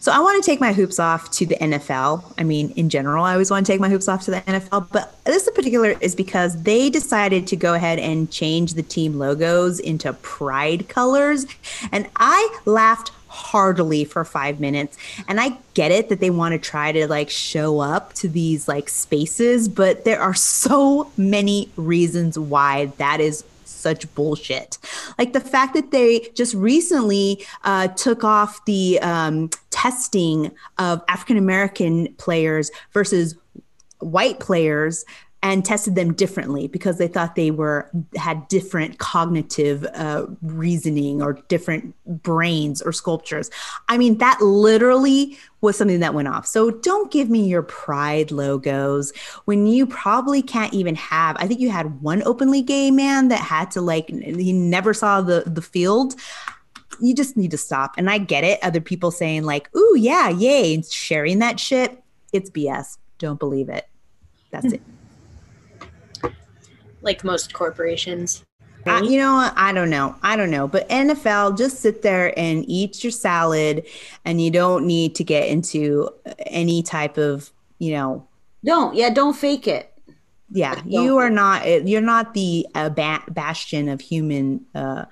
So I want to take my hoops off to the NFL. I mean, in general, I always want to take my hoops off to the NFL, but this in particular is because they decided to go ahead and change the team logos into pride colors. And I laughed heartily for five minutes. And I get it that they want to try to like show up to these like spaces, but there are so many reasons why that is such bullshit. Like the fact that they just recently uh, took off the um, testing of African American players versus white players and tested them differently because they thought they were had different cognitive uh, reasoning or different brains or sculptures. I mean, that literally was something that went off. So don't give me your pride logos when you probably can't even have. I think you had one openly gay man that had to like he never saw the the field you just need to stop. And I get it. Other people saying, like, ooh, yeah, yay, sharing that shit. It's BS. Don't believe it. That's it like most corporations. Uh, you know, I don't know. I don't know. But NFL, just sit there and eat your salad, and you don't need to get into any type of, you know. Don't. Yeah, don't fake it. Yeah, you are not. You're not the uh, ba- bastion of human, uh,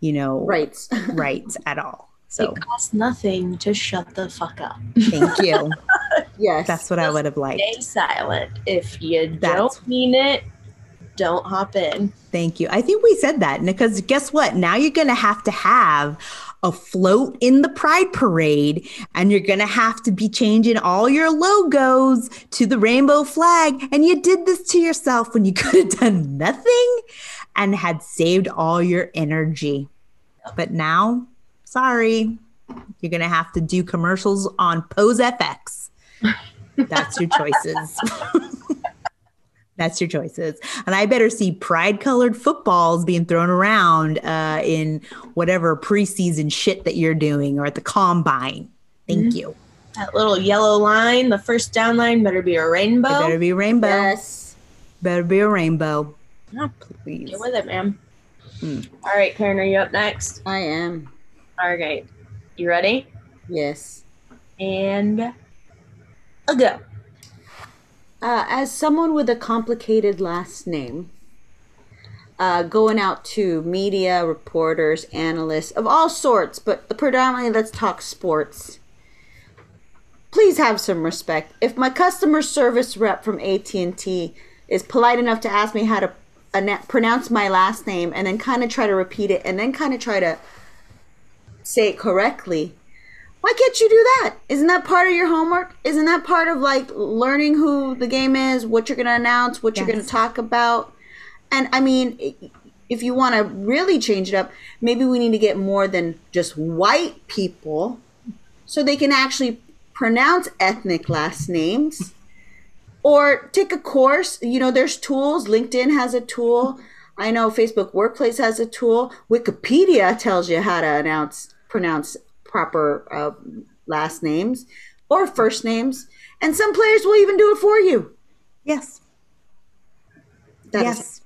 you know, rights, rights at all. So it costs nothing to shut the fuck up. Thank you. yes, that's what Just I would have liked. Stay silent. If you that's, don't mean it, don't hop in. Thank you. I think we said that because guess what? Now you're going to have to have a float in the pride parade and you're going to have to be changing all your logos to the rainbow flag. And you did this to yourself when you could have done nothing and had saved all your energy. But now, sorry, you're going to have to do commercials on Pose FX. That's your choices. That's your choices. And I better see pride colored footballs being thrown around uh, in whatever preseason shit that you're doing or at the combine. Thank mm-hmm. you. That little yellow line, the first down line, better be a rainbow. It better be a rainbow. Yes. Better be a rainbow. Oh, please. Get with it, ma'am. Hmm. All right, Karen, are you up next? I am. All right. You ready? Yes. And a go. Uh, as someone with a complicated last name, uh, going out to media, reporters, analysts of all sorts, but predominantly let's talk sports. Please have some respect. If my customer service rep from AT&T is polite enough to ask me how to pronounce my last name and then kind of try to repeat it and then kind of try to say it correctly, why can't you do that? Isn't that part of your homework? Isn't that part of like learning who the game is, what you're going to announce, what yes. you're going to talk about? And I mean, if you want to really change it up, maybe we need to get more than just white people so they can actually pronounce ethnic last names or take a course. You know, there's tools. LinkedIn has a tool. I know Facebook Workplace has a tool. Wikipedia tells you how to announce pronounce proper uh, last names or first names, and some players will even do it for you. Yes. That yes. Is-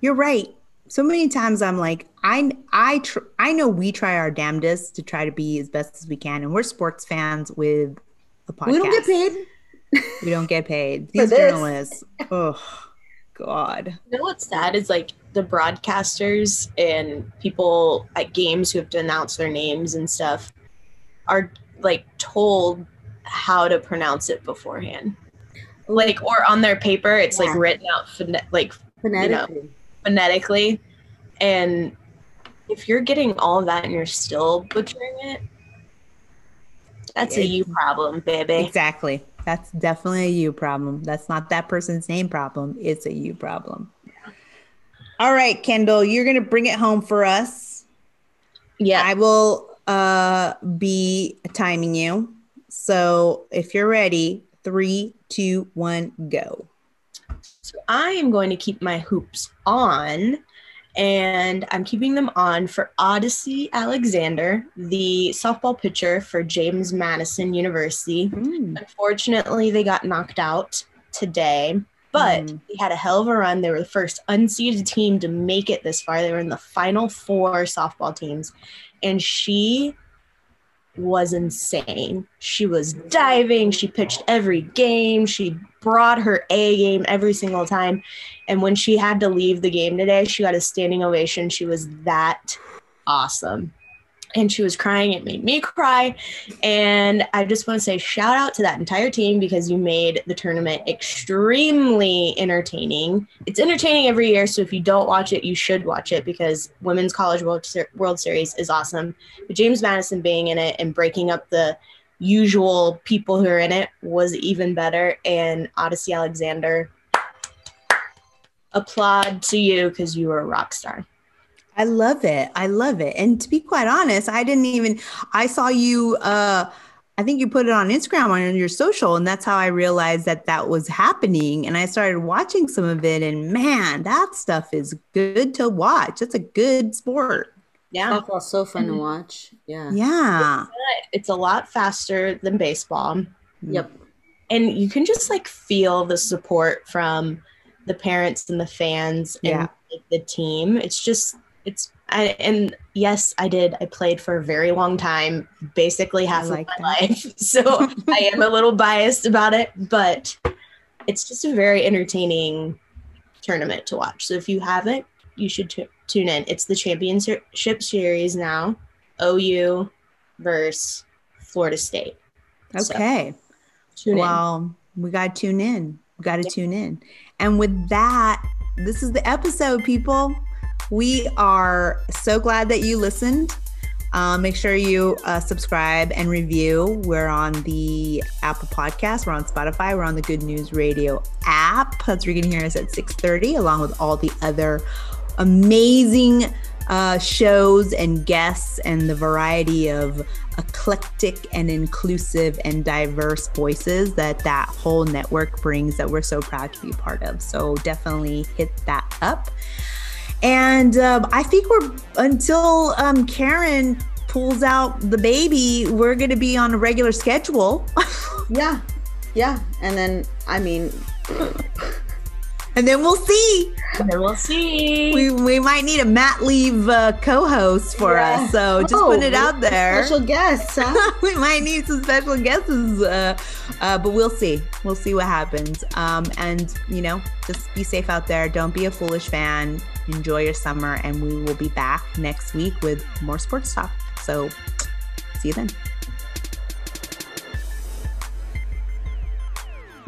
You're right. So many times I'm like, I I tr- I know we try our damnedest to try to be as best as we can, and we're sports fans with a podcast. We don't get paid. We don't get paid. These journalists. Oh God. You know what's sad is like the broadcasters and people at games who have to announce their names and stuff are like told how to pronounce it beforehand. Like or on their paper, it's yeah. like written out phone- like phonetically. You know, phonetically. And if you're getting all of that and you're still butchering it, that's a you problem, baby. Exactly. That's definitely a you problem. That's not that person's name problem. It's a you problem. All right, Kyndall, you're going to bring it home for us. Yeah. I will uh, be timing you. So if you're ready, three, two, one, go. So I am going to keep my hoops on and I'm keeping them on for Odicci Alexander, the softball pitcher for James Madison University. Mm. Unfortunately, they got knocked out today, but mm. they had a hell of a run. They were the first unseeded team to make it this far. They were in the final four softball teams, and she was insane. She was diving, she pitched every game, she brought her A game every single time. And when she had to leave the game today, she got a standing ovation. She was that awesome and she was crying. It made me cry. And I just want to say shout out to that entire team because you made the tournament extremely entertaining. It's entertaining every year. So if you don't watch it, you should watch it because Women's College World, World Series is awesome. But James Madison being in it and breaking up the usual people who are in it was even better. And Odicci Alexander, applaud to you because you were a rock star. I love it. I love it. And to be quite honest, I didn't even I saw you uh I think you put it on Instagram on your social and that's how I realized that that was happening and I started watching some of it and man, that stuff is good to watch. It's a good sport. Yeah. Softball's so fun to watch. Yeah. Yeah. It's a lot faster than baseball. Yep. And you can just like feel the support from the parents and the fans and yeah. like, the team. It's just it's I, and yes, I did. I played for a very long time, basically half like of my that. life. So I am a little biased about it, but it's just a very entertaining tournament to watch. So if you haven't, you should t- tune in. It's the championship series now. OU versus Florida State. Okay. So, well, in. we got to tune in. We got to tune in. And with that, this is the episode, people. We are so glad that you listened. Uh, make sure you uh, subscribe and review. We're on the Apple Podcast. We're on Spotify. We're on the Good News Radio app. That's where you can hear us at 6.30, along with all the other amazing uh, shows and guests and the variety of eclectic and inclusive and diverse voices that that whole network brings that we're so proud to be part of. So definitely hit that up. And um, I think we're until um, Karen pulls out the baby, we're going to be on a regular schedule. yeah. Yeah. And then, I mean, and then we'll see. And then we'll see. We, we might need a Matt leave uh, co-host for yeah. us, so just oh, put it out there. Special guests. Huh? we might need some special guests, uh, uh, but we'll see. We'll see what happens. Um, and you know, just be safe out there. Don't be a foolish fan. Enjoy your summer, and we will be back next week with more sports talk. So, see you then.